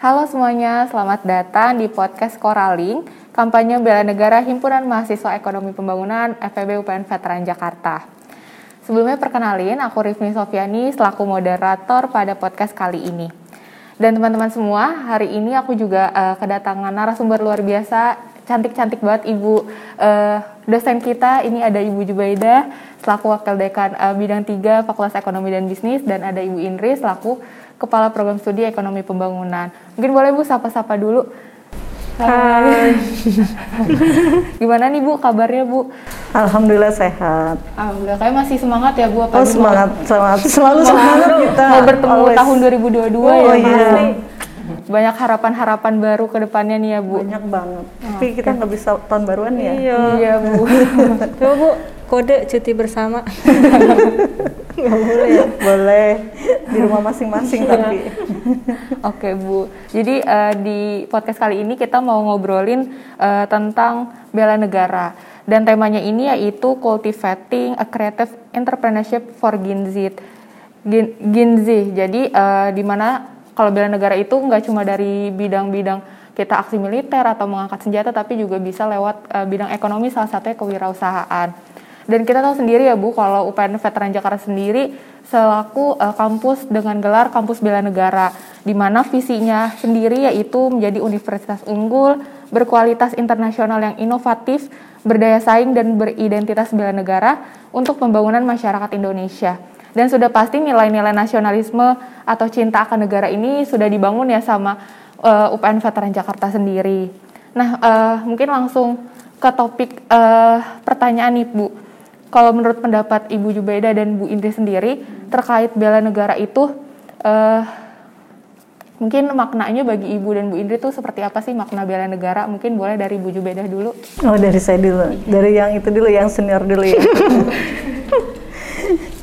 Halo semuanya, selamat datang di podcast Koraling, kampanye bela negara Himpunan Mahasiswa Ekonomi Pembangunan FEB UPN Veteran Jakarta. Sebelumnya perkenalin, aku Rifni Sofiani selaku moderator pada podcast kali ini. Dan teman-teman semua, hari ini aku juga uh, kedatangan narasumber luar biasa, cantik-cantik banget ibu uh, dosen kita. Ini ada Ibu Jubaida selaku wakil dekan uh, bidang 3 Fakultas Ekonomi dan Bisnis dan ada Ibu Indri selaku Kepala Program Studi Ekonomi Pembangunan. Mungkin boleh Bu sapa-sapa dulu. Hai. Gimana nih Bu kabarnya Bu? Alhamdulillah sehat. Alhamdulillah. Kayak masih semangat ya Bu? Apa oh semangat, semangat. Selalu semangat kita. Mau bertemu Always. tahun 2022 oh, ya iya. Banyak harapan-harapan baru ke depannya nih ya Bu. Banyak banget. Tapi kita nggak bisa tahun baruan ya. Iya, iya Bu. Coba Bu, kode cuti bersama. Nggak boleh ya? Boleh. Di rumah masing-masing tapi. Oke Bu. Jadi uh, di podcast kali ini kita mau ngobrolin uh, tentang bela negara. Dan temanya ini yaitu cultivating a creative entrepreneurship for Gen Z. Gen, Gen Z. Jadi uh, di mana kalau bela negara itu nggak cuma dari bidang-bidang kita aksi militer atau mengangkat senjata, tapi juga bisa lewat uh, bidang ekonomi salah satunya kewirausahaan. Dan kita tahu sendiri ya Bu, kalau UPN Veteran Jakarta sendiri selaku uh, kampus dengan gelar kampus bela negara, di mana visinya sendiri yaitu menjadi universitas unggul, berkualitas internasional yang inovatif, berdaya saing dan beridentitas bela negara untuk pembangunan masyarakat Indonesia. Dan sudah pasti nilai-nilai nasionalisme atau cinta akan negara ini sudah dibangun ya sama uh, UPN Veteran Jakarta sendiri. Nah, uh, mungkin langsung ke topik uh, pertanyaan nih Bu kalau menurut pendapat Ibu Jubaida dan Bu Indri sendiri terkait bela negara itu uh, mungkin maknanya bagi Ibu dan Bu Indri itu seperti apa sih makna bela negara? Mungkin boleh dari Bu Jubaida dulu. Oh dari saya dulu, dari yang itu dulu, yang senior dulu ya.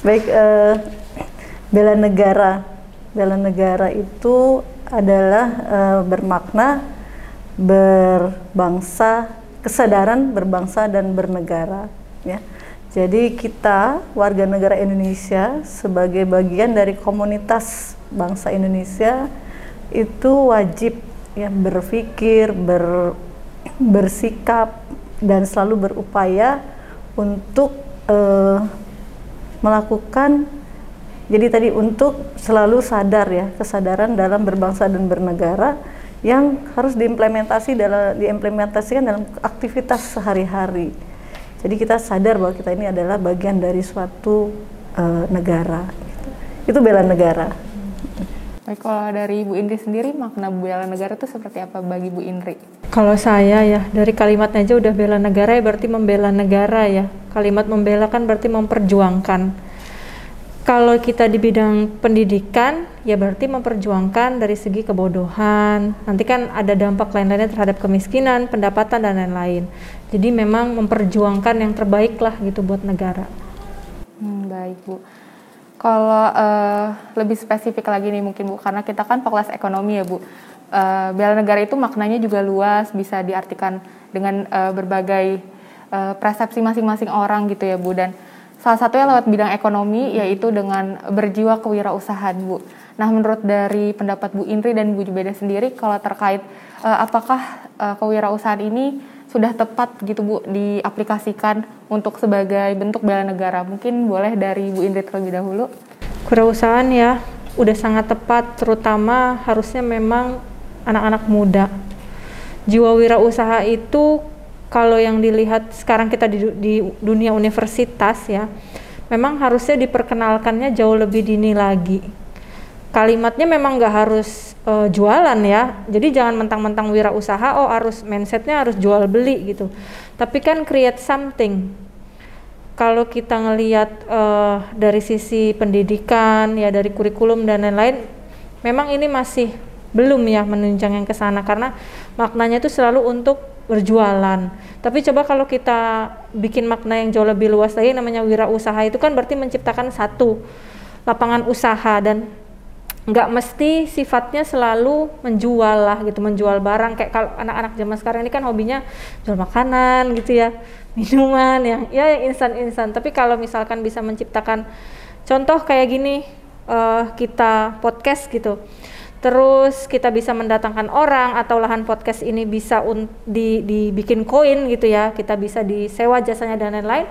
Baik, uh, bela negara, bela negara itu adalah uh, bermakna berbangsa, kesadaran berbangsa dan bernegara, ya jadi kita warga negara Indonesia sebagai bagian dari komunitas bangsa Indonesia itu wajib ya berpikir, ber, bersikap dan selalu berupaya untuk uh, melakukan jadi tadi untuk selalu sadar ya kesadaran dalam berbangsa dan bernegara yang harus diimplementasi dalam diimplementasikan dalam aktivitas sehari-hari. Jadi kita sadar bahwa kita ini adalah bagian dari suatu uh, negara. Gitu. Itu bela negara. Baik, kalau dari Bu Indri sendiri makna bela negara itu seperti apa bagi Bu Indri? Kalau saya ya dari kalimatnya aja udah bela negara ya berarti membela negara ya. Kalimat membela kan berarti memperjuangkan. Kalau kita di bidang pendidikan ya berarti memperjuangkan dari segi kebodohan. Nanti kan ada dampak lain-lainnya terhadap kemiskinan, pendapatan dan lain-lain. Jadi memang memperjuangkan yang terbaik lah gitu buat negara. Hmm, baik Bu. Kalau uh, lebih spesifik lagi nih mungkin Bu, karena kita kan fakultas ekonomi ya Bu. Uh, bela negara itu maknanya juga luas, bisa diartikan dengan uh, berbagai uh, persepsi masing-masing orang gitu ya Bu. Dan salah satunya lewat bidang ekonomi yaitu dengan berjiwa kewirausahaan Bu. Nah menurut dari pendapat Bu Indri dan Bu Jubeda sendiri kalau terkait uh, apakah uh, kewirausahaan ini sudah tepat gitu Bu diaplikasikan untuk sebagai bentuk bela negara? Mungkin boleh dari Bu Indri terlebih dahulu. Kewirausahaan ya udah sangat tepat terutama harusnya memang anak-anak muda. Jiwa wirausaha itu kalau yang dilihat sekarang kita di, di dunia universitas ya, memang harusnya diperkenalkannya jauh lebih dini lagi. Kalimatnya memang nggak harus uh, jualan ya, jadi jangan mentang-mentang wirausaha, oh harus mindsetnya harus jual beli gitu. Tapi kan create something. Kalau kita ngelihat uh, dari sisi pendidikan ya dari kurikulum dan lain-lain, memang ini masih belum ya menunjang yang ke sana karena maknanya itu selalu untuk berjualan. Tapi coba kalau kita bikin makna yang jauh lebih luas lagi namanya wirausaha itu kan berarti menciptakan satu lapangan usaha dan nggak mesti sifatnya selalu menjual lah gitu menjual barang. Kayak kalau anak-anak zaman sekarang ini kan hobinya jual makanan gitu ya minuman yang ya yang instan-instan. Tapi kalau misalkan bisa menciptakan contoh kayak gini uh, kita podcast gitu. Terus kita bisa mendatangkan orang atau lahan podcast ini bisa di, dibikin koin gitu ya. Kita bisa disewa jasanya dan lain-lain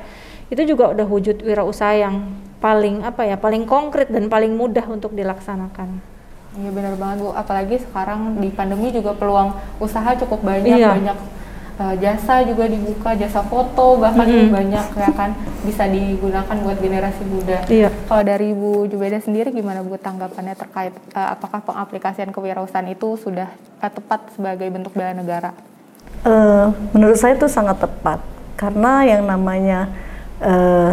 itu juga udah wujud wirausaha yang paling apa ya paling konkret dan paling mudah untuk dilaksanakan Iya benar banget Bu, apalagi sekarang di pandemi juga peluang usaha cukup banyak, Iya. banyak uh, jasa juga dibuka, jasa foto bahkan Mm-mm. banyak ya kan bisa digunakan buat generasi muda. Iya. Kalau dari Bu Jubeda sendiri gimana Bu tanggapannya terkait uh, apakah pengaplikasian kewirausahaan itu sudah uh, tepat sebagai bentuk bela negara? Eh, menurut saya itu sangat tepat karena yang namanya eh,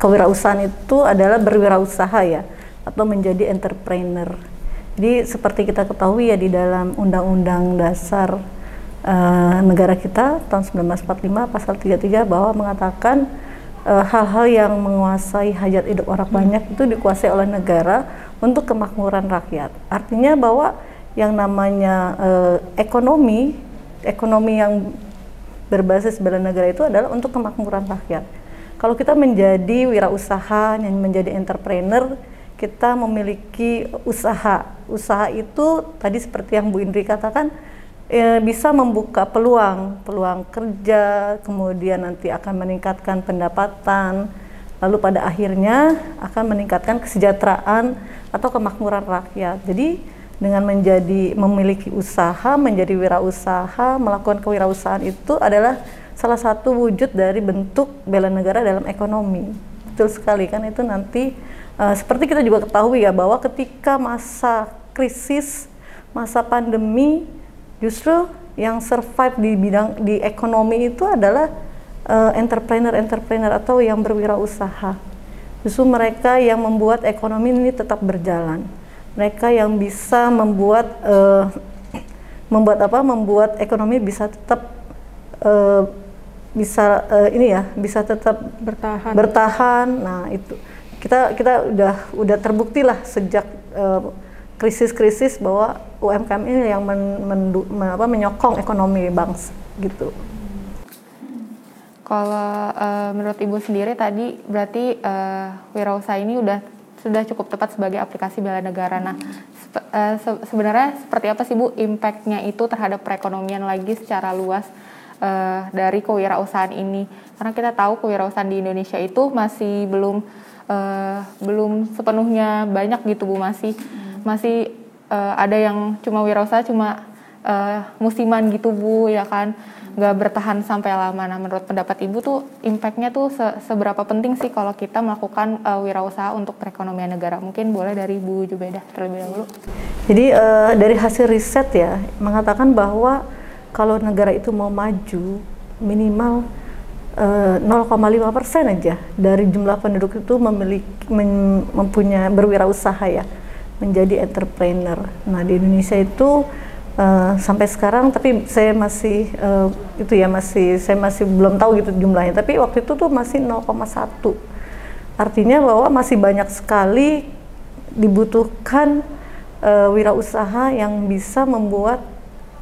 kewirausahaan itu adalah berwirausaha ya atau menjadi entrepreneur. Jadi seperti kita ketahui ya di dalam Undang-Undang Dasar eh, negara kita tahun 1945 pasal 33 bahwa mengatakan eh, hal-hal yang menguasai hajat hidup orang banyak itu dikuasai oleh negara untuk kemakmuran rakyat. Artinya bahwa yang namanya eh, ekonomi ekonomi yang berbasis bela negara itu adalah untuk kemakmuran rakyat. Kalau kita menjadi wirausaha yang menjadi entrepreneur, kita memiliki usaha. Usaha itu tadi seperti yang Bu Indri katakan eh, bisa membuka peluang, peluang kerja, kemudian nanti akan meningkatkan pendapatan, lalu pada akhirnya akan meningkatkan kesejahteraan atau kemakmuran rakyat. Jadi dengan menjadi memiliki usaha, menjadi wirausaha, melakukan kewirausahaan itu adalah salah satu wujud dari bentuk bela negara dalam ekonomi. Betul sekali kan itu nanti uh, seperti kita juga ketahui ya bahwa ketika masa krisis, masa pandemi justru yang survive di bidang di ekonomi itu adalah uh, entrepreneur-entrepreneur atau yang berwirausaha. Justru mereka yang membuat ekonomi ini tetap berjalan mereka yang bisa membuat uh, membuat apa membuat ekonomi bisa tetap uh, bisa uh, ini ya bisa tetap bertahan bertahan nah itu kita kita udah udah terbukti lah sejak uh, krisis-krisis bahwa UMKM ini yang men, mendu, men, apa, menyokong ekonomi bangsa gitu. Kalau uh, menurut Ibu sendiri tadi berarti uh, wirausaha ini udah sudah cukup tepat sebagai aplikasi bela negara. Nah, sep- uh, se- sebenarnya seperti apa sih Bu impact-nya itu terhadap perekonomian lagi secara luas uh, dari kewirausahaan ini? Karena kita tahu kewirausahaan di Indonesia itu masih belum uh, belum sepenuhnya banyak gitu Bu, masih masih uh, ada yang cuma wirausaha cuma uh, musiman gitu Bu ya kan nggak bertahan sampai lama. Nah menurut pendapat Ibu tuh impactnya tuh se- seberapa penting sih kalau kita melakukan uh, wirausaha untuk perekonomian negara? Mungkin boleh dari Bu Jubedah terlebih dahulu. Jadi uh, dari hasil riset ya mengatakan bahwa kalau negara itu mau maju minimal uh, 0,5 persen aja dari jumlah penduduk itu memiliki men, mempunyai berwirausaha ya menjadi entrepreneur. Nah di Indonesia itu uh, sampai sekarang tapi saya masih uh, itu ya masih saya masih belum tahu gitu jumlahnya tapi waktu itu tuh masih 0,1 artinya bahwa masih banyak sekali dibutuhkan uh, wirausaha yang bisa membuat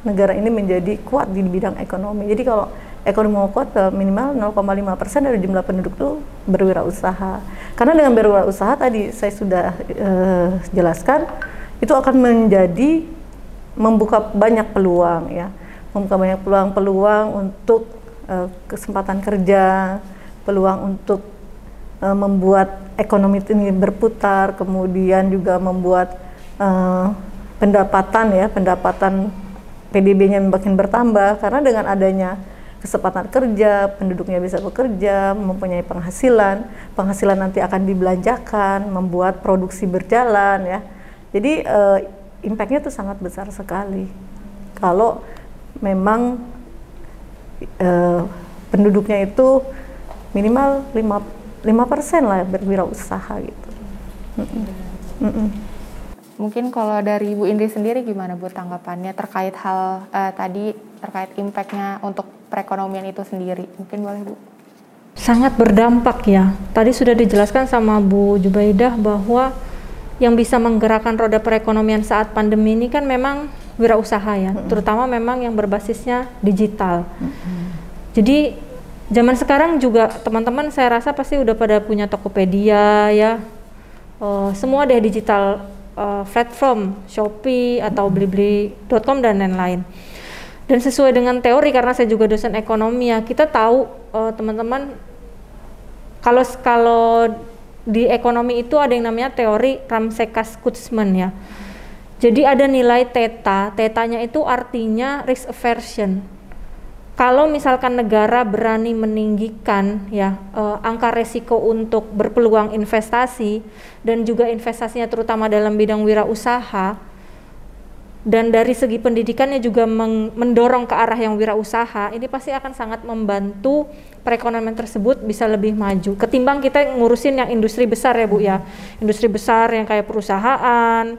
negara ini menjadi kuat di bidang ekonomi. Jadi kalau ekonomi mau kuat uh, minimal 0,5 persen dari jumlah penduduk itu berwirausaha. Karena dengan berwirausaha tadi saya sudah uh, jelaskan itu akan menjadi membuka banyak peluang ya. Membuka banyak peluang-peluang untuk uh, kesempatan kerja peluang untuk uh, membuat ekonomi ini berputar kemudian juga membuat uh, pendapatan ya pendapatan PDB-nya makin bertambah karena dengan adanya kesempatan kerja, penduduknya bisa bekerja, mempunyai penghasilan, penghasilan nanti akan dibelanjakan, membuat produksi berjalan ya. Jadi uh, impactnya itu sangat besar sekali. Kalau memang uh, penduduknya itu minimal 5 persen lah berwirausaha gitu. Mm -mm. Mm -mm. Mungkin kalau dari Bu Indri sendiri gimana Bu tanggapannya terkait hal uh, tadi terkait impactnya untuk perekonomian itu sendiri? Mungkin boleh Bu. sangat berdampak ya. Tadi sudah dijelaskan sama Bu Jubaidah bahwa yang bisa menggerakkan roda perekonomian saat pandemi ini kan memang wirausaha ya, terutama memang yang berbasisnya digital. Jadi zaman sekarang juga teman-teman saya rasa pasti udah pada punya Tokopedia ya, Eh, semua deh digital uh, platform Shopee atau blibli.com dan lain-lain. Dan sesuai dengan teori karena saya juga dosen ekonomi ya, kita tahu uh, teman-teman kalau kalau di ekonomi itu ada yang namanya teori Ramsekas-Kutzman ya. Jadi ada nilai theta, tetanya itu artinya risk aversion kalau misalkan negara berani meninggikan ya uh, angka resiko untuk berpeluang investasi dan juga investasinya terutama dalam bidang wirausaha dan dari segi pendidikannya juga mendorong ke arah yang wirausaha ini pasti akan sangat membantu perekonomian tersebut bisa lebih maju. Ketimbang kita ngurusin yang industri besar ya Bu ya. Industri besar yang kayak perusahaan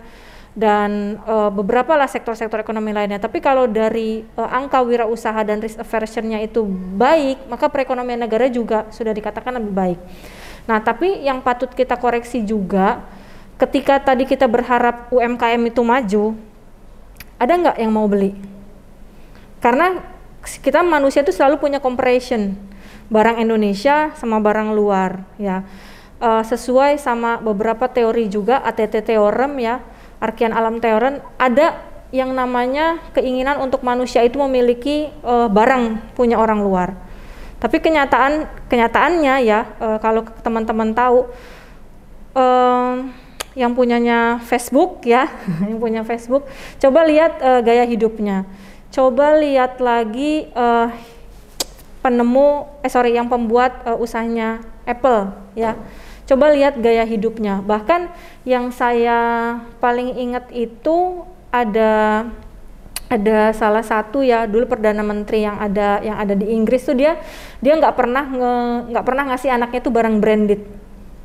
dan uh, beberapa lah sektor-sektor ekonomi lainnya. Tapi kalau dari uh, angka wirausaha dan risk aversionnya itu baik, maka perekonomian negara juga sudah dikatakan lebih baik. Nah, tapi yang patut kita koreksi juga, ketika tadi kita berharap UMKM itu maju, ada nggak yang mau beli? Karena kita manusia itu selalu punya comparison barang Indonesia sama barang luar, ya. Uh, sesuai sama beberapa teori juga ATT theorem ya Arkian Alam Teoren ada yang namanya keinginan untuk manusia itu memiliki uh, barang punya orang luar. Tapi kenyataan kenyataannya ya uh, kalau teman-teman tahu uh, yang punyanya Facebook ya, yang punya Facebook, coba lihat uh, gaya hidupnya. Coba lihat lagi uh, penemu eh sorry yang pembuat uh, usahanya Apple ya coba lihat gaya hidupnya. Bahkan yang saya paling ingat itu ada ada salah satu ya dulu perdana menteri yang ada yang ada di Inggris tuh dia dia nggak pernah nggak pernah ngasih anaknya tuh barang branded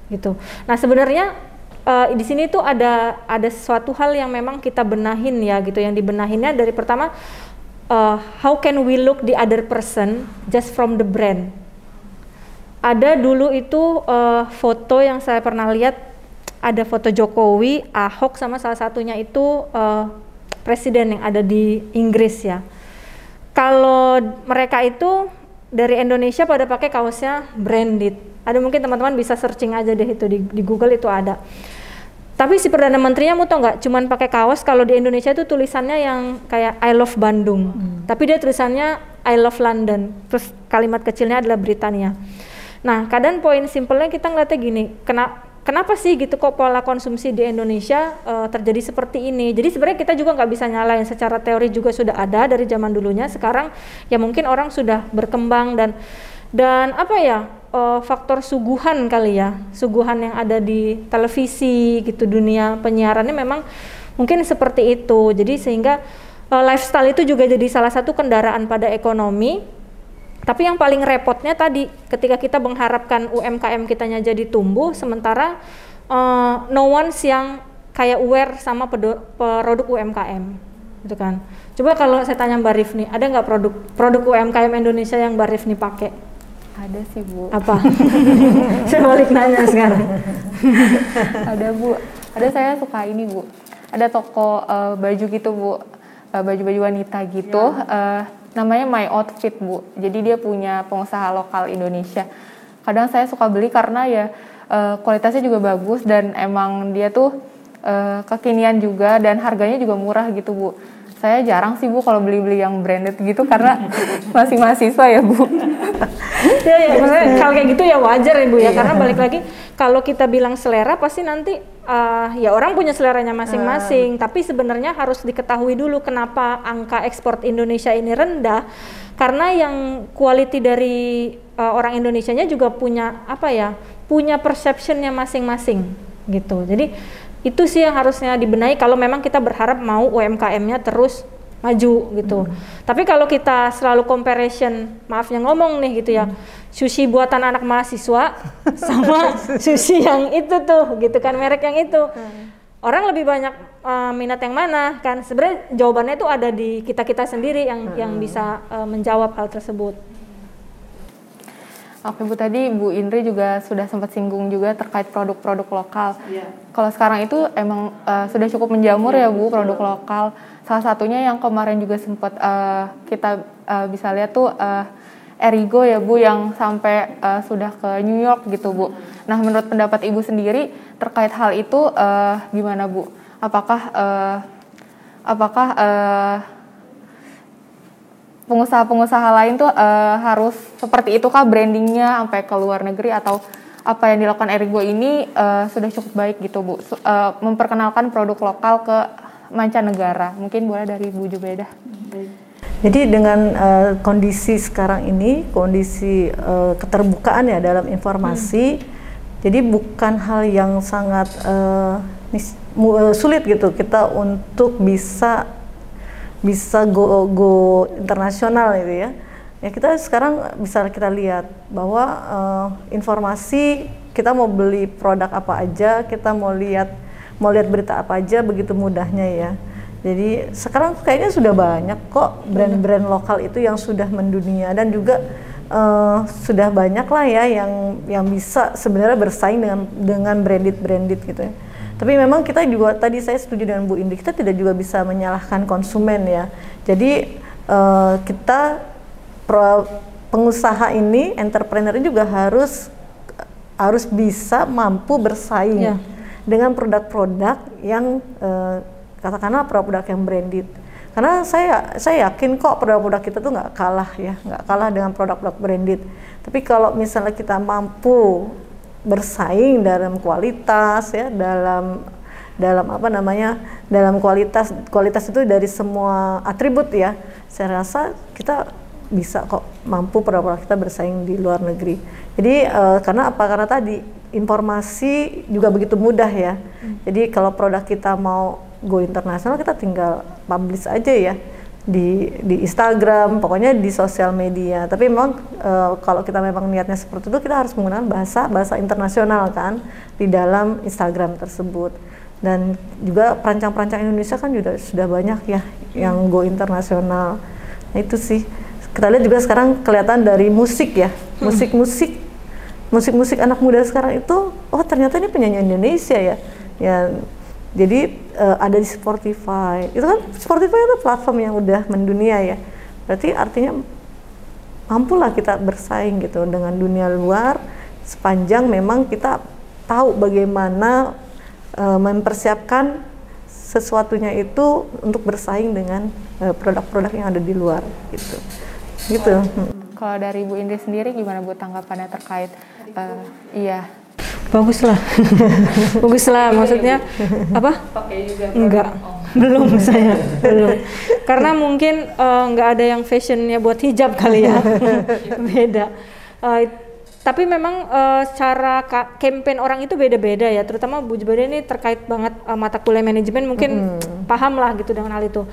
gitu. Nah sebenarnya uh, di sini tuh ada ada suatu hal yang memang kita benahin ya gitu yang dibenahinnya dari pertama uh, how can we look the other person just from the brand ada dulu itu uh, foto yang saya pernah lihat ada foto Jokowi, Ahok sama salah satunya itu uh, presiden yang ada di Inggris ya. Kalau mereka itu dari Indonesia pada pakai kaosnya branded. Ada mungkin teman-teman bisa searching aja deh itu di, di Google itu ada. Tapi si perdana menterinya mau tau nggak, cuman pakai kaos. Kalau di Indonesia itu tulisannya yang kayak I love Bandung, hmm. tapi dia tulisannya I love London. Terus kalimat kecilnya adalah Britania. Nah, kadang poin simpelnya kita ngeliatnya gini, kena, kenapa sih gitu kok pola konsumsi di Indonesia uh, terjadi seperti ini? Jadi sebenarnya kita juga nggak bisa nyalain secara teori juga sudah ada dari zaman dulunya. Sekarang ya mungkin orang sudah berkembang dan dan apa ya uh, faktor suguhan kali ya, suguhan yang ada di televisi gitu dunia penyiarannya memang mungkin seperti itu. Jadi sehingga uh, lifestyle itu juga jadi salah satu kendaraan pada ekonomi tapi yang paling repotnya tadi ketika kita mengharapkan UMKM kitanya jadi tumbuh sementara uh, no one yang kayak aware sama produk UMKM gitu kan. Coba kalau saya tanya Mbak Rifni, ada nggak produk produk UMKM Indonesia yang Mbak Rifni pakai? Ada sih Bu. Apa? saya balik nanya sekarang. ada Bu. Ada saya suka ini Bu. Ada toko uh, baju gitu Bu. Uh, baju-baju wanita gitu. Ya. Uh, namanya My Outfit Bu. Jadi dia punya pengusaha lokal Indonesia. Kadang saya suka beli karena ya uh, kualitasnya juga bagus dan emang dia tuh uh, kekinian juga dan harganya juga murah gitu Bu. Saya jarang sih Bu kalau beli-beli yang branded gitu karena masih mahasiswa ya Bu. ya ya maksudnya kalau kayak gitu ya wajar ya Bu ya iya. karena balik lagi kalau kita bilang selera pasti nanti uh, ya orang punya seleranya masing-masing. Uh. Tapi sebenarnya harus diketahui dulu kenapa angka ekspor Indonesia ini rendah. Karena yang quality dari uh, orang Indonesianya juga punya apa ya? Punya perceptionnya masing-masing gitu. Jadi itu sih yang harusnya dibenahi kalau memang kita berharap mau UMKM-nya terus maju gitu. Hmm. Tapi kalau kita selalu comparison, maafnya ngomong nih gitu ya, hmm. sushi buatan anak mahasiswa sama sushi yang itu tuh gitu kan merek yang itu. Hmm. Orang lebih banyak uh, minat yang mana kan? Sebenarnya jawabannya itu ada di kita-kita sendiri yang hmm. yang bisa uh, menjawab hal tersebut. Oke Bu tadi Bu Indri juga sudah sempat singgung juga terkait produk-produk lokal. Yeah. Kalau sekarang itu emang uh, sudah cukup menjamur yeah, ya Bu produk lokal salah satunya yang kemarin juga sempat uh, kita uh, bisa lihat tuh uh, Erigo ya Bu yang sampai uh, sudah ke New York gitu Bu. Nah menurut pendapat Ibu sendiri terkait hal itu uh, gimana Bu? Apakah uh, apakah uh, pengusaha-pengusaha lain tuh uh, harus seperti itu kah brandingnya sampai ke luar negeri atau apa yang dilakukan Erigo ini uh, sudah cukup baik gitu Bu uh, memperkenalkan produk lokal ke mancanegara mungkin boleh dari Bu Jubeda. Jadi dengan uh, kondisi sekarang ini kondisi uh, keterbukaan ya dalam informasi hmm. jadi bukan hal yang sangat uh, sulit gitu kita untuk bisa bisa go go internasional gitu ya. Ya kita sekarang bisa kita lihat bahwa uh, informasi kita mau beli produk apa aja kita mau lihat mau lihat berita apa aja begitu mudahnya ya. Jadi sekarang kayaknya sudah banyak kok brand-brand lokal itu yang sudah mendunia dan juga uh, sudah banyak lah ya yang yang bisa sebenarnya bersaing dengan dengan branded branded gitu ya tapi memang kita juga tadi saya setuju dengan Bu Indi, kita tidak juga bisa menyalahkan konsumen ya. Jadi uh, kita pro, pengusaha ini, entrepreneur ini juga harus harus bisa mampu bersaing ya. dengan produk-produk yang uh, katakanlah produk-produk yang branded. Karena saya saya yakin kok produk-produk kita tuh nggak kalah ya, nggak kalah dengan produk-produk branded. Tapi kalau misalnya kita mampu bersaing dalam kualitas ya dalam dalam apa namanya dalam kualitas kualitas itu dari semua atribut ya. Saya rasa kita bisa kok mampu produk-produk kita bersaing di luar negeri. Jadi uh, karena apa? Karena tadi informasi juga begitu mudah ya. Hmm. jadi kalau produk kita mau go internasional kita tinggal publish aja ya di di Instagram, pokoknya di sosial media. Tapi memang e, kalau kita memang niatnya seperti itu, kita harus menggunakan bahasa bahasa internasional kan di dalam Instagram tersebut. Dan juga perancang-perancang Indonesia kan juga sudah banyak ya yang go internasional. Nah, itu sih kita lihat juga sekarang kelihatan dari musik ya, musik-musik, musik-musik anak muda sekarang itu, oh ternyata ini penyanyi Indonesia ya. Ya jadi uh, ada di Spotify. Itu kan Spotify itu platform yang udah mendunia ya. Berarti artinya mampulah kita bersaing gitu dengan dunia luar sepanjang memang kita tahu bagaimana uh, mempersiapkan sesuatunya itu untuk bersaing dengan eh, produk-produk uh, yang ada di luar gitu. Gitu. Kalau dari Bu Indri sendiri gimana Bu tanggapannya terkait uh, iya bagus lah bagus lah maksudnya apa enggak. Oh. belum saya. Belum. Karena mungkin uh, enggak ada yang fashionnya buat hijab kali ya. Beda. Uh, tapi memang uh, cara campaign orang itu beda-beda ya. Terutama Bu Jubada ini terkait banget uh, mata kuliah manajemen. Mungkin hmm. paham lah gitu dengan hal itu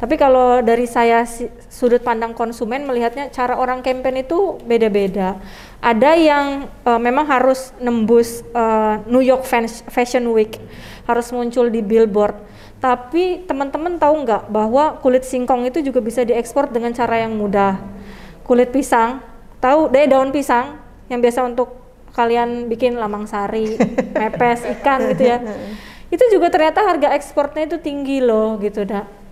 tapi kalau dari saya sudut pandang konsumen melihatnya cara orang campaign itu beda-beda ada yang uh, memang harus nembus uh, New York Fashion Week, harus muncul di billboard. Tapi teman-teman tahu nggak bahwa kulit singkong itu juga bisa diekspor dengan cara yang mudah. Kulit pisang, tahu deh daun pisang yang biasa untuk kalian bikin lamang sari, mepes, ikan gitu ya. Itu juga ternyata harga ekspornya itu tinggi loh gitu dah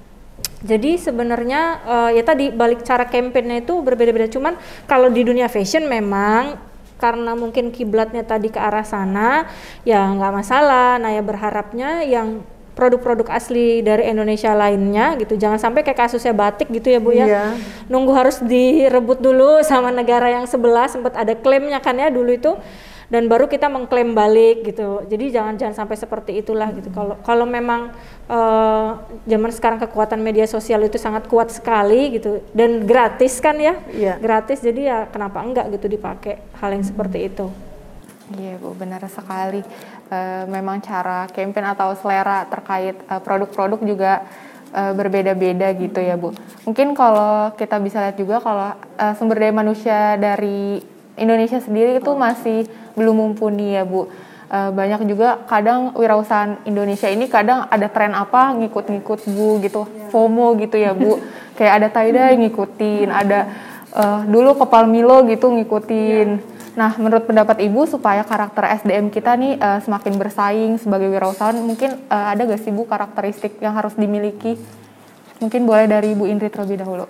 jadi sebenarnya uh, ya tadi balik cara kampanyenya itu berbeda-beda. Cuman kalau di dunia fashion memang karena mungkin kiblatnya tadi ke arah sana, ya nggak masalah. Nah ya berharapnya yang produk-produk asli dari Indonesia lainnya gitu. Jangan sampai kayak kasusnya batik gitu ya Bu ya. Iya. Nunggu harus direbut dulu sama negara yang sebelah sempat ada klaimnya kan ya dulu itu dan baru kita mengklaim balik gitu. Jadi jangan jangan sampai seperti itulah gitu. Kalau kalau memang uh, zaman sekarang kekuatan media sosial itu sangat kuat sekali gitu dan gratis kan ya, yeah. gratis. Jadi ya kenapa enggak gitu dipakai hal yang seperti itu. Iya Bu, benar sekali. Uh, memang cara campaign atau selera terkait uh, produk-produk juga uh, berbeda-beda gitu ya Bu. Mungkin kalau kita bisa lihat juga kalau uh, sumber daya manusia dari Indonesia sendiri itu masih belum mumpuni ya Bu. Uh, banyak juga kadang wirausahaan Indonesia ini kadang ada tren apa ngikut-ngikut Bu gitu, FOMO gitu ya Bu. Kayak ada Taida yang ngikutin, ada uh, dulu Kepal Milo gitu ngikutin. Nah, menurut pendapat Ibu supaya karakter SDM kita nih uh, semakin bersaing sebagai wirausahaan, mungkin uh, ada gak sih Bu karakteristik yang harus dimiliki? Mungkin boleh dari Ibu Indri terlebih dahulu.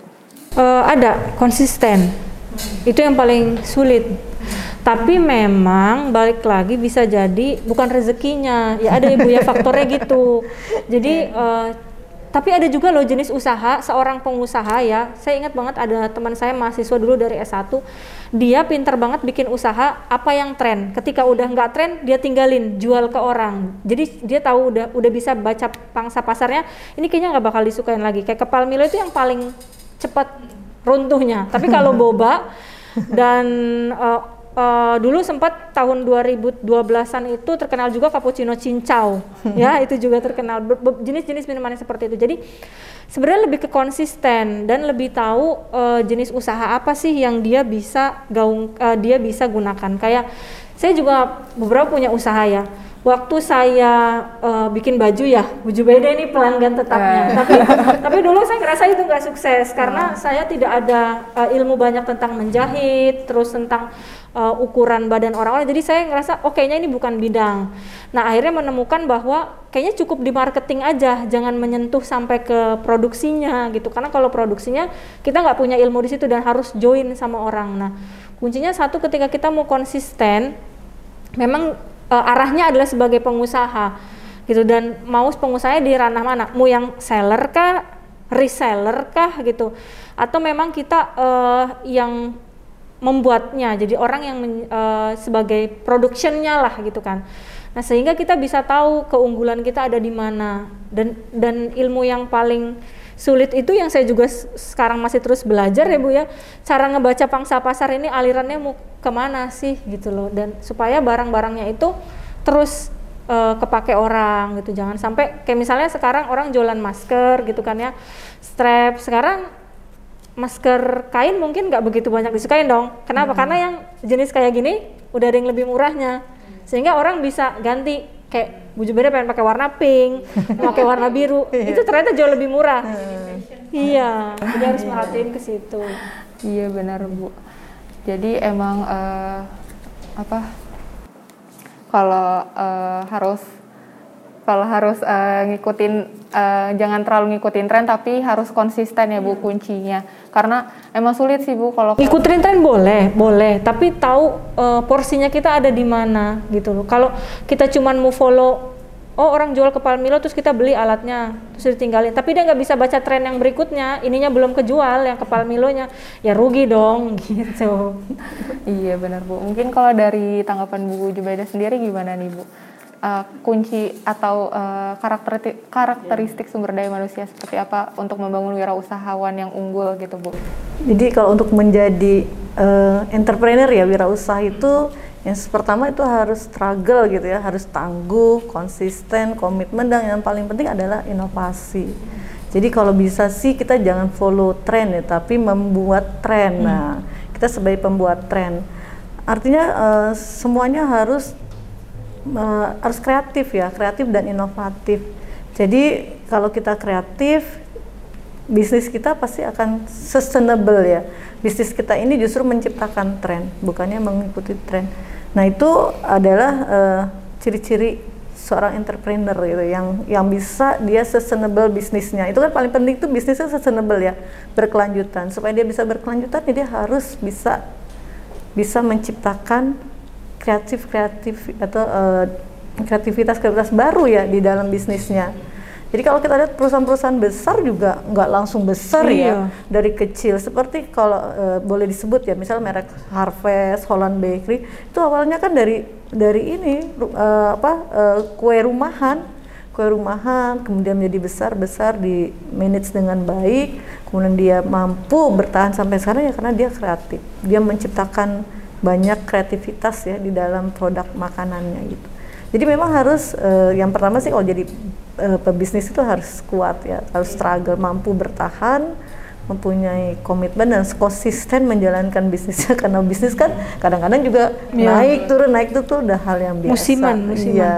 Uh, ada, konsisten. Itu yang paling sulit. Tapi memang balik lagi bisa jadi bukan rezekinya. Ya ada ibu ya faktornya gitu. Jadi uh, tapi ada juga loh jenis usaha seorang pengusaha ya. Saya ingat banget ada teman saya mahasiswa dulu dari S1 dia pinter banget bikin usaha apa yang tren. Ketika udah nggak tren dia tinggalin jual ke orang. Jadi dia tahu udah udah bisa baca pangsa pasarnya. Ini kayaknya nggak bakal disukain lagi. Kayak kepal Milo itu yang paling cepat runtuhnya. Tapi kalau boba dan uh, uh, dulu sempat tahun 2012-an itu terkenal juga cappuccino cincau. Ya itu juga terkenal. Jenis-jenis minuman seperti itu. Jadi sebenarnya lebih ke konsisten dan lebih tahu uh, jenis usaha apa sih yang dia bisa gaung uh, dia bisa gunakan. Kayak saya juga beberapa punya usaha ya waktu saya uh, bikin baju ya baju beda ini pelanggan tetapnya tapi tapi dulu saya ngerasa itu nggak sukses karena saya tidak ada uh, ilmu banyak tentang menjahit terus tentang uh, ukuran badan orang-orang. Jadi saya ngerasa oh kayaknya ini bukan bidang. Nah, akhirnya menemukan bahwa kayaknya cukup di marketing aja, jangan menyentuh sampai ke produksinya gitu. Karena kalau produksinya kita nggak punya ilmu di situ dan harus join sama orang. Nah, kuncinya satu ketika kita mau konsisten memang uh, arahnya adalah sebagai pengusaha gitu dan mau pengusaha di ranah mana? Mau yang seller kah, reseller kah gitu. Atau memang kita uh, yang membuatnya jadi orang yang men, uh, sebagai productionnya lah gitu kan nah sehingga kita bisa tahu keunggulan kita ada di mana dan dan ilmu yang paling sulit itu yang saya juga sekarang masih terus belajar ya bu ya cara ngebaca pangsa pasar ini alirannya mau ke mana sih gitu loh dan supaya barang-barangnya itu terus uh, kepake orang gitu jangan sampai kayak misalnya sekarang orang jualan masker gitu kan ya strap sekarang masker kain mungkin nggak begitu banyak disukain dong. Kenapa? Hmm. Karena yang jenis kayak gini udah ada yang lebih murahnya, sehingga orang bisa ganti kayak baju beda pengen pakai warna pink, pakai warna biru, itu ternyata jauh lebih murah. Iya, jadi harus merhatiin ke situ. Iya benar bu. Jadi emang uh, apa? Kalau uh, harus kalau harus uh, ngikutin uh, jangan terlalu ngikutin tren tapi harus konsisten ya bu kuncinya. Karena emang sulit sih bu kalau ngikutin tren boleh boleh. Tapi tahu uh, porsinya kita ada di mana gitu loh. Kalau kita cuman mau follow oh orang jual kepala Milo terus kita beli alatnya terus ditinggalin. Tapi dia nggak bisa baca tren yang berikutnya. Ininya belum kejual yang kepala Milonya ya rugi dong gitu. Iya benar bu. Mungkin kalau dari tanggapan Bu Jubaida sendiri gimana nih bu uh, kunci atau uh, karakteristik, karakteristik sumber daya manusia seperti apa untuk membangun wirausahawan yang unggul gitu Bu? Jadi kalau untuk menjadi uh, entrepreneur ya wirausaha itu yang pertama itu harus struggle gitu ya, harus tangguh, konsisten, komitmen dan yang paling penting adalah inovasi. Jadi kalau bisa sih kita jangan follow tren ya, tapi membuat tren. Hmm. Nah, kita sebagai pembuat tren. Artinya uh, semuanya harus uh, harus kreatif ya, kreatif dan inovatif. Jadi kalau kita kreatif, bisnis kita pasti akan sustainable ya. Bisnis kita ini justru menciptakan tren, bukannya mengikuti tren. Nah itu adalah uh, ciri-ciri seorang entrepreneur gitu yang yang bisa dia sustainable bisnisnya itu kan paling penting itu bisnisnya sustainable ya berkelanjutan supaya dia bisa berkelanjutan dia harus bisa bisa menciptakan kreatif kreatif atau uh, kreativitas kreativitas baru ya di dalam bisnisnya. Jadi kalau kita lihat perusahaan-perusahaan besar juga nggak langsung besar ya, iya. ya dari kecil. Seperti kalau uh, boleh disebut ya, misal merek Harvest, Holland Bakery itu awalnya kan dari dari ini uh, apa uh, kue rumahan, kue rumahan, kemudian menjadi besar besar di manage dengan baik, kemudian dia mampu bertahan sampai sekarang ya karena dia kreatif, dia menciptakan banyak kreativitas ya di dalam produk makanannya gitu. Jadi memang harus uh, yang pertama sih kalau jadi uh, pebisnis itu harus kuat ya, harus struggle, mampu bertahan, mempunyai komitmen dan konsisten menjalankan bisnisnya karena bisnis kan kadang-kadang juga ya. naik turun naik itu tuh udah hal yang biasa. Musiman, musiman. Iya.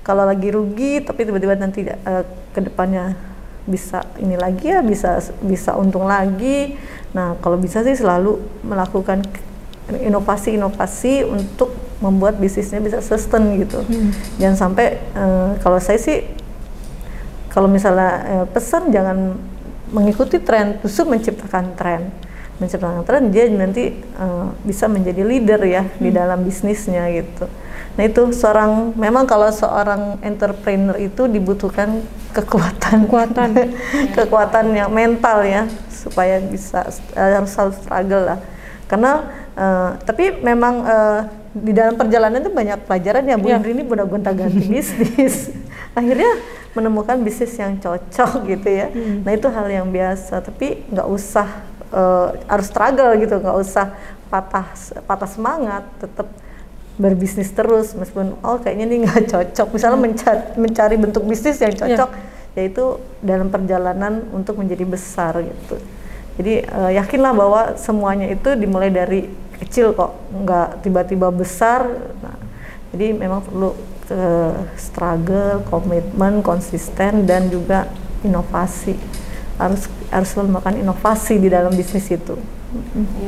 Kalau lagi rugi tapi tiba-tiba nanti uh, ke depannya bisa ini lagi ya bisa bisa untung lagi. Nah, kalau bisa sih selalu melakukan inovasi-inovasi untuk membuat bisnisnya bisa sustain gitu. Hmm. Jangan sampai uh, kalau saya sih kalau misalnya uh, pesan jangan mengikuti tren, justru menciptakan tren. menciptakan tren dia nanti uh, bisa menjadi leader ya hmm. di dalam bisnisnya gitu. Nah itu seorang memang kalau seorang entrepreneur itu dibutuhkan kekuatan kekuatan kekuatan yang mental ya supaya bisa uh, harus struggle lah. Karena uh, tapi memang uh, di dalam perjalanan itu banyak pelajaran ya Bu yeah. ini udah gonta-ganti bisnis. Akhirnya menemukan bisnis yang cocok gitu ya. Hmm. Nah itu hal yang biasa tapi nggak usah uh, harus struggle gitu nggak usah patah patah semangat tetap berbisnis terus meskipun oh kayaknya ini nggak cocok misalnya hmm. mencari, mencari bentuk bisnis yang cocok yeah. yaitu dalam perjalanan untuk menjadi besar gitu jadi uh, yakinlah bahwa semuanya itu dimulai dari kecil kok nggak tiba-tiba besar. Nah, jadi memang perlu uh, struggle komitmen konsisten dan juga inovasi. Harus harus melakukan inovasi di dalam bisnis itu.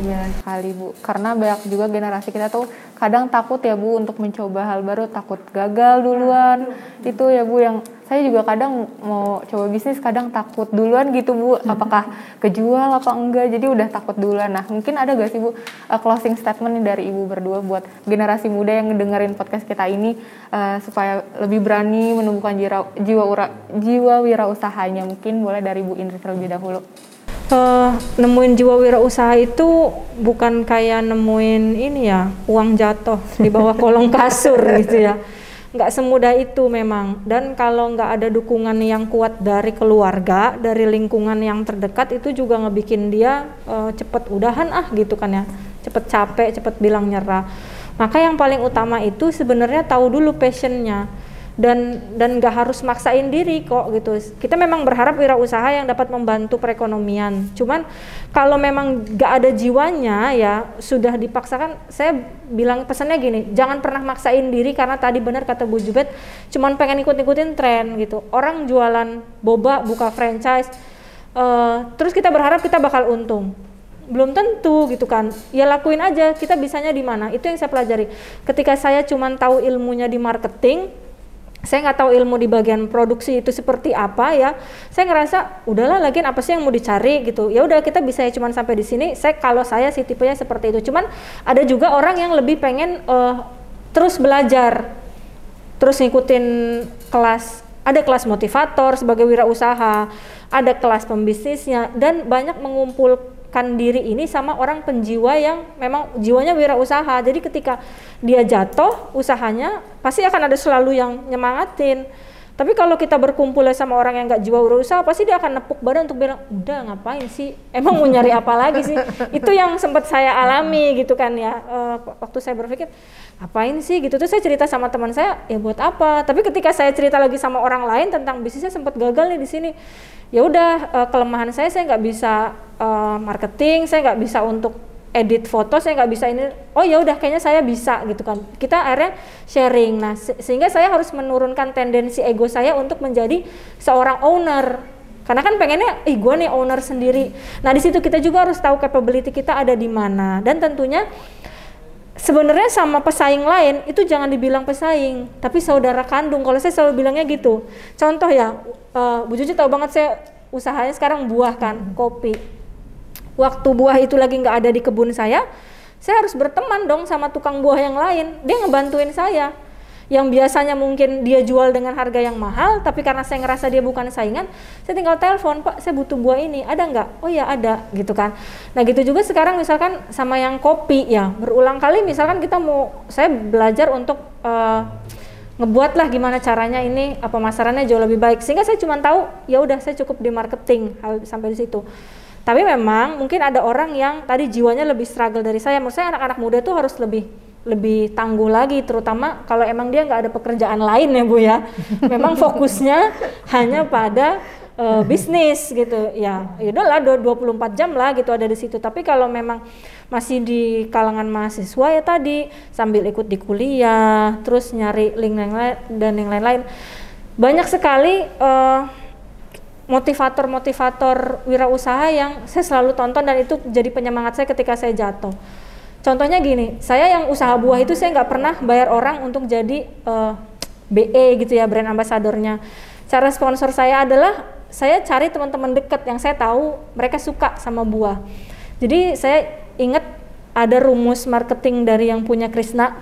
Iya sekali Bu, karena banyak juga generasi kita tuh kadang takut ya Bu untuk mencoba hal baru, takut gagal duluan. Itu ya Bu yang saya juga kadang mau coba bisnis kadang takut duluan gitu bu. Apakah kejual apa enggak? Jadi udah takut duluan. Nah mungkin ada gak sih bu uh, closing statement nih dari ibu berdua buat generasi muda yang dengerin podcast kita ini uh, supaya lebih berani menumbuhkan jiwa jiwa, ura, jiwa wirausahanya? Mungkin boleh dari bu Indri terlebih dahulu. Uh, nemuin jiwa wirausaha itu bukan kayak nemuin ini ya uang jatuh di bawah kolong kasur gitu ya nggak semudah itu memang. Dan kalau nggak ada dukungan yang kuat dari keluarga dari lingkungan yang terdekat itu juga ngebikin dia uh, cepet udahan ah gitu kan ya. Cepet capek cepet bilang nyerah. Maka yang paling utama itu sebenarnya tahu dulu passionnya dan dan nggak harus maksain diri kok gitu. Kita memang berharap wirausaha yang dapat membantu perekonomian. Cuman kalau memang nggak ada jiwanya ya sudah dipaksakan saya bilang pesannya gini jangan pernah maksain diri karena tadi benar kata Bu Jubet cuman pengen ikut-ikutin tren gitu. Orang jualan boba buka franchise uh, terus kita berharap kita bakal untung. Belum tentu gitu kan. Ya lakuin aja kita bisanya di mana? Itu yang saya pelajari. Ketika saya cuma tahu ilmunya di marketing saya nggak tahu ilmu di bagian produksi itu seperti apa ya. Saya ngerasa udahlah lagi apa sih yang mau dicari? gitu. Ya udah kita bisa ya cuman sampai di sini. Saya kalau saya sih tipenya seperti itu. Cuman ada juga orang yang lebih pengen uh, terus belajar terus ngikutin kelas. Ada kelas motivator sebagai wirausaha ada kelas pembisnisnya dan banyak mengumpul kan diri ini sama orang penjiwa yang memang jiwanya wirausaha. Jadi ketika dia jatuh usahanya pasti akan ada selalu yang nyemangatin. Tapi kalau kita berkumpul sama orang yang nggak jiwa wirausaha, pasti dia akan nepuk badan untuk bilang, udah ngapain sih? Emang mau nyari apa lagi sih? Itu yang sempat saya alami gitu kan ya. Uh, waktu saya berpikir, ngapain sih gitu. Terus saya cerita sama teman saya, ya buat apa? Tapi ketika saya cerita lagi sama orang lain tentang bisnisnya sempat gagal nih di sini ya udah uh, kelemahan saya saya nggak bisa uh, marketing saya nggak bisa untuk edit foto saya nggak bisa ini. Oh ya udah kayaknya saya bisa gitu kan. Kita akhirnya sharing. Nah se sehingga saya harus menurunkan tendensi ego saya untuk menjadi seorang owner. Karena kan pengennya ih gue nih owner sendiri. Nah di situ kita juga harus tahu capability kita ada di mana. Dan tentunya sebenarnya sama pesaing lain itu jangan dibilang pesaing tapi saudara kandung kalau saya selalu bilangnya gitu contoh ya uh, Bu Cuci tahu banget saya usahanya sekarang buah kan, kopi. Waktu buah itu lagi nggak ada di kebun saya, saya harus berteman dong sama tukang buah yang lain. Dia ngebantuin saya. Yang biasanya mungkin dia jual dengan harga yang mahal, tapi karena saya ngerasa dia bukan saingan, saya tinggal telepon, Pak, saya butuh buah ini, ada nggak? Oh ya ada, gitu kan. Nah gitu juga sekarang misalkan sama yang kopi ya, berulang kali misalkan kita mau, saya belajar untuk uh, ngebuat lah gimana caranya ini apa pemasarannya jauh lebih baik sehingga saya cuma tahu ya udah saya cukup di marketing sampai di situ tapi memang mungkin ada orang yang tadi jiwanya lebih struggle dari saya saya anak-anak muda tuh harus lebih lebih tangguh lagi terutama kalau emang dia nggak ada pekerjaan lain ya bu ya. Memang fokusnya hanya pada uh, bisnis gitu. Ya ya udahlah 24 jam lah gitu ada di situ. Tapi kalau memang masih di kalangan mahasiswa ya tadi sambil ikut di kuliah terus nyari link yang lain dan yang lain-lain. Banyak sekali uh, motivator-motivator wirausaha yang saya selalu tonton dan itu jadi penyemangat saya ketika saya jatuh. Contohnya gini, saya yang usaha buah itu saya nggak pernah bayar orang untuk jadi uh, eh, BE gitu ya brand ambasadornya. Cara sponsor saya adalah saya cari teman-teman dekat yang saya tahu mereka suka sama buah Jadi saya ingat ada rumus marketing dari yang punya Krishna,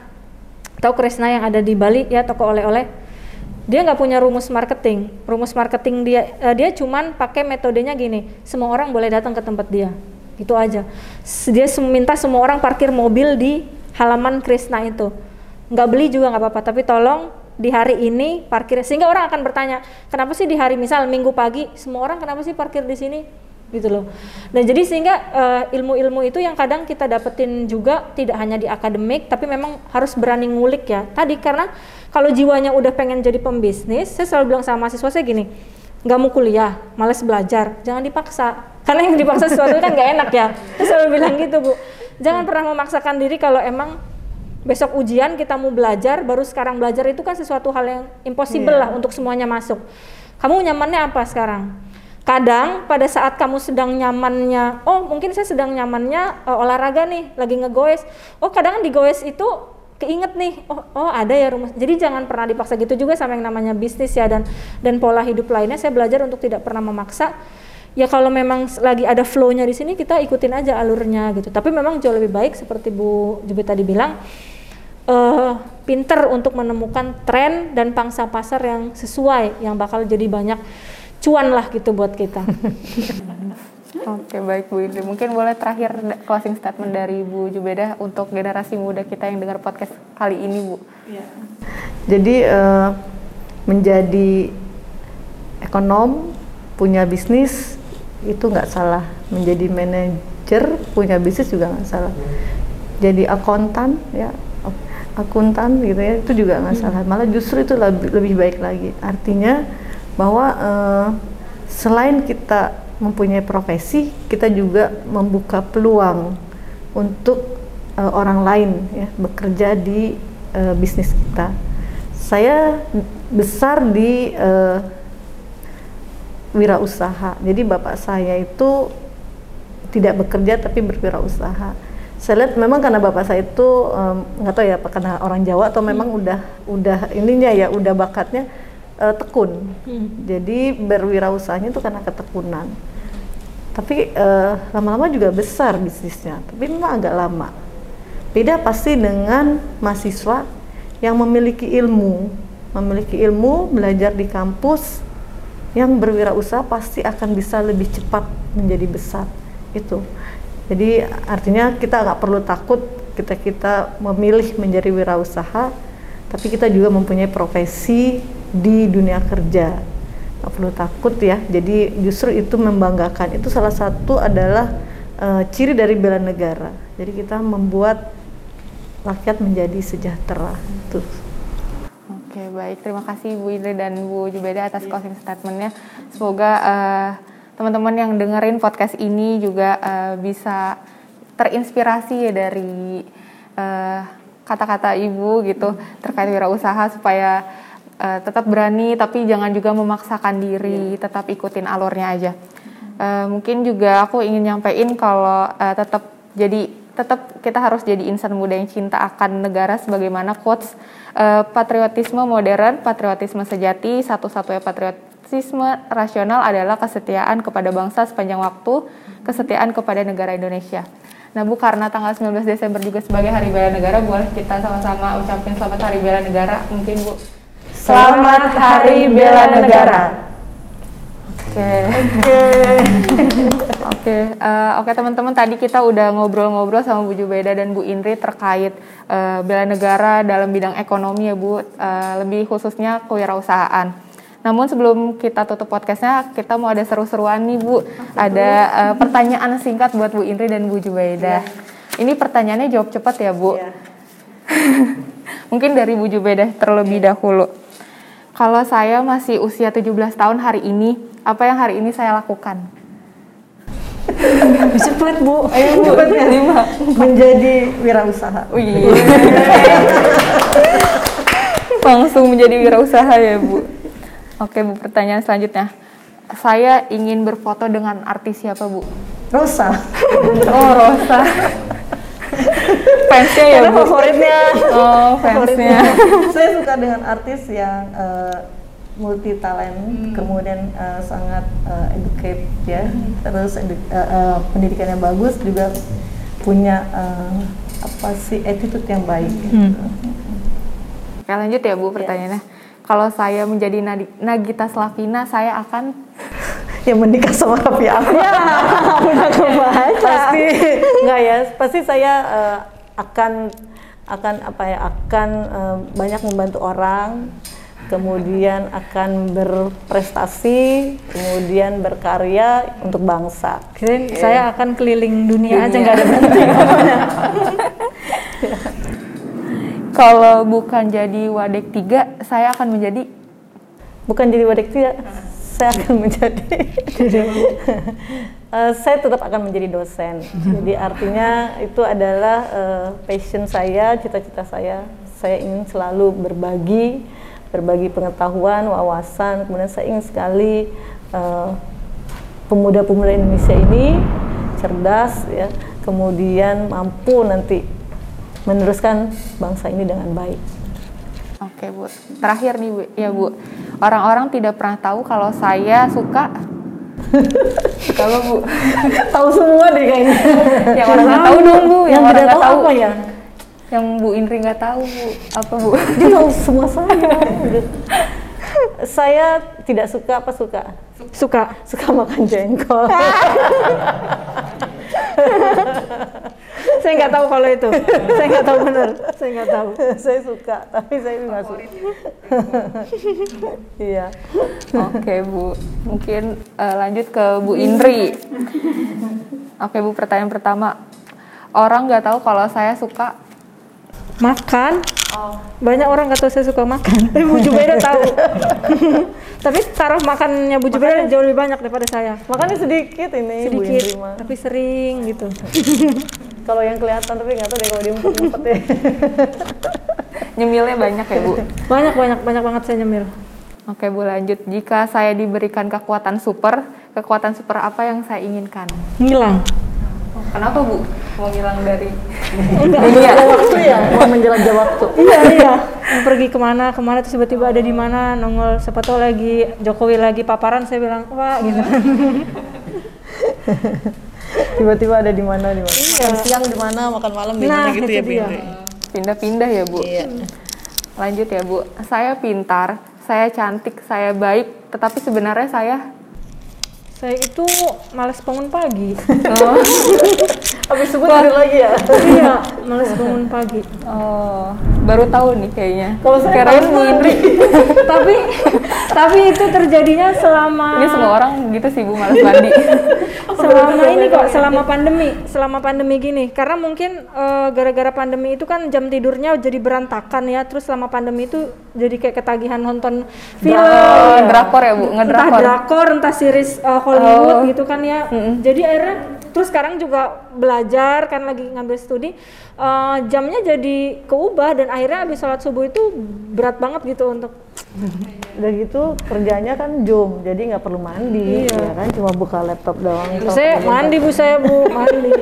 tahu Krishna yang ada di Bali ya toko oleh-oleh. Dia nggak punya rumus marketing. Rumus marketing dia uh, dia cuman pakai metodenya gini, semua orang boleh datang ke tempat dia, itu aja. Dia minta semua orang parkir mobil di halaman Krishna itu. Nggak beli juga nggak apa-apa, tapi tolong di hari ini parkir sehingga orang akan bertanya kenapa sih di hari misal minggu pagi semua orang kenapa sih parkir di sini gitu loh. Dan jadi sehingga uh, ilmu-ilmu itu yang kadang kita dapetin juga tidak hanya di akademik tapi memang harus berani ngulik ya. Tadi karena kalau jiwanya udah pengen jadi pembisnis, saya selalu bilang sama mahasiswa saya gini, nggak mau kuliah, males belajar, jangan dipaksa. Karena yang dipaksa sesuatu kan nggak enak ya. Saya selalu bilang gitu bu, jangan pernah memaksakan diri kalau emang besok ujian kita mau belajar, baru sekarang belajar itu kan sesuatu hal yang impossible yeah. lah untuk semuanya masuk. Kamu nyamannya apa sekarang? kadang pada saat kamu sedang nyamannya oh mungkin saya sedang nyamannya uh, olahraga nih lagi ngegoes oh kadang di goes itu keinget nih oh oh ada ya rumah jadi jangan pernah dipaksa gitu juga sama yang namanya bisnis ya dan dan pola hidup lainnya saya belajar untuk tidak pernah memaksa ya kalau memang lagi ada flow-nya di sini kita ikutin aja alurnya gitu tapi memang jauh lebih baik seperti Bu Jubi tadi bilang uh, pinter untuk menemukan tren dan pangsa pasar yang sesuai yang bakal jadi banyak cuan lah gitu buat kita. Oke baik Bu Indri, mungkin boleh terakhir closing statement dari Bu Jubeda untuk generasi muda kita yang dengar podcast kali ini Bu. Ya. Jadi uh, menjadi ekonom punya bisnis itu nggak salah, menjadi manajer punya bisnis juga nggak salah. Jadi akuntan ya akuntan gitu ya itu juga nggak salah, malah justru itu lebih, lebih baik lagi. Artinya bahwa uh, selain kita mempunyai profesi, kita juga membuka peluang untuk uh, orang lain ya bekerja di uh, bisnis kita. Saya besar di uh, wirausaha. Jadi bapak saya itu tidak bekerja tapi berwirausaha. Saya lihat memang karena bapak saya itu nggak um, tahu ya apa karena orang Jawa atau memang hmm. udah udah ininya ya udah bakatnya uh, tekun. Hmm. Jadi berwirausahanya itu karena ketekunan. Tapi lama eh, lama-lama juga besar bisnisnya, tapi memang agak lama. Beda pasti dengan mahasiswa yang memiliki ilmu, memiliki ilmu, belajar di kampus, yang berwirausaha pasti akan bisa lebih cepat menjadi besar. Itu. Jadi artinya kita nggak perlu takut kita kita memilih menjadi wirausaha, tapi kita juga mempunyai profesi di dunia kerja nggak perlu takut ya jadi justru itu membanggakan itu salah satu adalah uh, ciri dari bela negara jadi kita membuat rakyat menjadi sejahtera itu oke baik. Terima kasih Bu Indri dan Bu Jubeda atas closing statementnya. Semoga uh, teman-teman yang dengerin podcast ini juga uh, bisa terinspirasi ya dari kata-kata uh, ibu gitu terkait wirausaha supaya uh, tetap berani tapi jangan juga memaksakan diri yeah. tetap ikutin alurnya aja. Uh, mungkin juga aku ingin nyampein kalau uh, tetap jadi tetap kita harus jadi insan muda yang cinta akan negara sebagaimana quotes uh, patriotisme modern patriotisme sejati satu-satunya patriotisme rasional adalah kesetiaan kepada bangsa sepanjang waktu kesetiaan kepada negara Indonesia Nah Bu, karena tanggal 19 Desember juga sebagai Hari Bela Negara, boleh kita sama-sama ucapin selamat Hari Bela Negara mungkin Bu? Selamat Hari Bela Negara. Oke. Oke. Oke. Eh, oke teman-teman tadi kita udah ngobrol-ngobrol sama Bu Jubeda dan Bu Indri terkait uh, bela negara dalam bidang ekonomi ya Bu, uh, lebih khususnya kewirausahaan. Namun sebelum kita tutup podcastnya, kita mau ada seru-seruan nih Bu. Ada uh, pertanyaan singkat buat Bu Indri dan Bu Jubeda. Ya. Ini pertanyaannya jawab cepat ya Bu. Ya. Mungkin dari Bu Jubeda terlebih ya. dahulu. Kalau saya masih usia 17 tahun hari ini, apa yang hari ini saya lakukan? Cepat bu, ayo bu, Cepet, ya. lima. Menjadi wirausaha. Wih. Langsung menjadi wirausaha ya bu. Oke bu, pertanyaan selanjutnya. Saya ingin berfoto dengan artis siapa bu? Rosa. oh Rosa fansnya ya bu favoritnya oh fansnya saya suka dengan artis yang uh, multi talent, kemudian uh, sangat uh, educate ya, terus edu- uh, uh, pendidikannya bagus juga punya uh, apa sih attitude yang baik. gitu. Oke lanjut ya Bu pertanyaannya. Kalau saya menjadi Nagita Slavina, saya akan yang menikah sama Raffi Ahmad. udah kebaca. Pasti. Enggak ya pasti saya eh, akan akan apa ya akan eh, banyak membantu orang kemudian akan berprestasi kemudian berkarya untuk bangsa. Kirain saya akan keliling dunia, aja Dunia. nggak ada berhenti kalau bukan jadi Wadek 3, saya akan menjadi? Bukan jadi wadik tidak saya akan menjadi. Eh, saya tetap akan menjadi dosen. Jadi artinya itu adalah eh, passion saya cita-cita saya. Saya ingin selalu berbagi berbagi pengetahuan wawasan kemudian saya ingin sekali eh, pemuda-pemuda Indonesia ini cerdas ya kemudian mampu nanti meneruskan bangsa ini dengan baik. Oke Bu, terakhir nih Bu, ya Bu, orang-orang tidak pernah tahu kalau saya suka. Kalau Bu, tahu semua deh kayaknya. Yang orang nggak tahu dong Bu, yang, yang orang tidak nggak tahu tahu. apa ya yang Bu Indri nggak tahu Bu, apa Bu? dia tahu semua saya. Saya tidak suka apa suka? Suka. Suka makan jengkol. Saya nggak tahu kalau itu. Saya nggak tahu benar. Saya nggak tahu. Saya suka tapi saya nggak suka. Iya. Oke Bu, mungkin eh, lanjut ke Bu Indri. Oke Bu, pertanyaan pertama, orang nggak tahu kalau saya suka makan? Banyak orang nggak tahu saya suka makan. Tapi Bu Jubaida tahu. Tapi taraf makannya Bu Jubaida jauh lebih banyak daripada saya. Makanya sedikit ini Bu sedikit mah. tapi sering gitu. Kalau yang kelihatan tapi nggak tahu deh kalau diumpet-umpet ya nyemilnya banyak ya Bu. banyak banyak banyak banget saya nyemil. Oke Bu, lanjut. Jika saya diberikan kekuatan super, kekuatan super apa yang saya inginkan? ngilang Kenapa Bu? Mau ngilang dari menjelajah waktu ya? Mau menjelajah waktu. Iya iya. Mau pergi ke mana? Ke mana terus tiba-tiba ada di mana? Nongol siapa tahu lagi Jokowi lagi paparan saya bilang wah gitu. Tiba-tiba ada di mana di mana? Makan siang di mana makan malam di mana Nah, gitu itu ya pindah-pindah ya Bu? iya. Lanjut ya Bu. Saya pintar, saya cantik, saya baik, tetapi sebenarnya saya saya itu malas bangun pagi. Habis subuh tidur lagi ya? Iya malas bangun pagi. Oh, baru tahu nih kayaknya. Kalau saya Kirain tahu. Bu Indri. tapi tapi itu terjadinya selama Ini semua orang gitu sih Bu, malas mandi. selama ini kok selama pandemi selama pandemi gini. Karena mungkin eh, gara-gara pandemi itu kan jam tidurnya jadi berantakan ya. Terus selama pandemi itu jadi kayak ketagihan nonton film. Oh, drakor ya Bu, entah ngedrakor. drakor entah series eh, Hollywood gitu kan ya. Jadi akhirnya terus sekarang juga belajar kan lagi ngambil studi eh, jamnya jadi keubah dan akhirnya habis sholat subuh itu berat banget gitu untuk udah gitu kerjanya kan zoom jadi nggak perlu mandi ya kan? Cuma buka laptop doang. Terus saya mandi bu saya bu. Mandi.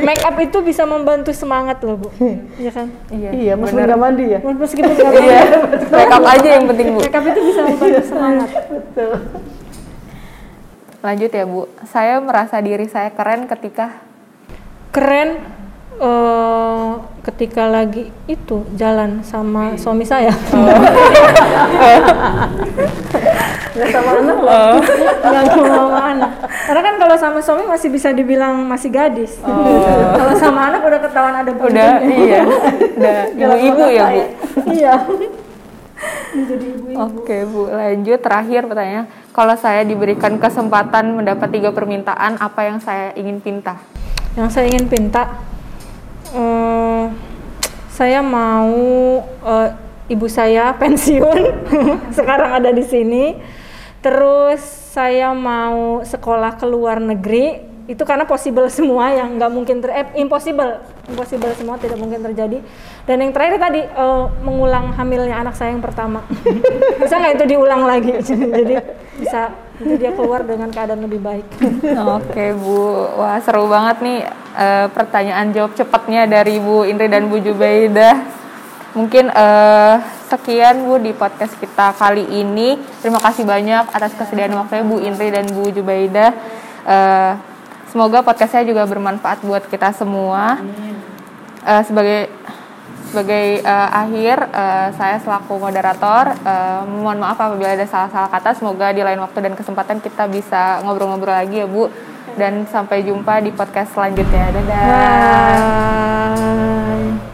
Make up itu bisa membantu semangat loh bu. Iya. Kan? Iya. iya. meskipun nggak mandi ya. Meskipun nggak Iya. Make up aja yang penting Bu. make up itu bisa membantu semangat. Betul Lanjut ya Bu. Saya merasa diri saya keren ketika keren eh, ketika lagi itu jalan sama suami saya. Nggak sama anak loh. Nggak sama anak. Karena kan kalau sama suami masih bisa dibilang masih gadis. Kalau sama anak udah ketahuan ada udah iya, udah ibu-ibu ya Bu. iya Oke Bu, lanjut terakhir pertanyaan. Kalau saya diberikan kesempatan mendapat tiga permintaan, apa yang saya ingin pinta? yang saya ingin pinta eh, saya mau eh, ibu saya pensiun. Sekarang ada di sini. Terus saya mau sekolah ke luar negeri. Itu karena possible semua yang nggak mungkin ter eh, impossible impossible semua tidak mungkin terjadi dan yang terakhir tadi eh, mengulang hamilnya anak saya yang pertama bisa nggak itu diulang lagi jadi bisa jadi dia keluar dengan keadaan lebih baik Oke Bu, wah seru banget nih eh, pertanyaan jawab cepatnya dari Bu Indri dan Bu Jubaidah. Mungkin eh, sekian Bu di podcast kita kali ini. Terima kasih banyak atas kesediaan waktunya Bu Indri dan Bu Jubaidah. Uh, semoga podcastnya juga bermanfaat buat kita semua. Uh, sebagai sebagai uh, akhir uh, saya selaku moderator uh, mohon maaf apabila ada salah-salah kata. Semoga di lain waktu dan kesempatan kita bisa ngobrol-ngobrol lagi ya Bu. Dan sampai jumpa di podcast selanjutnya. Dadah. Bye.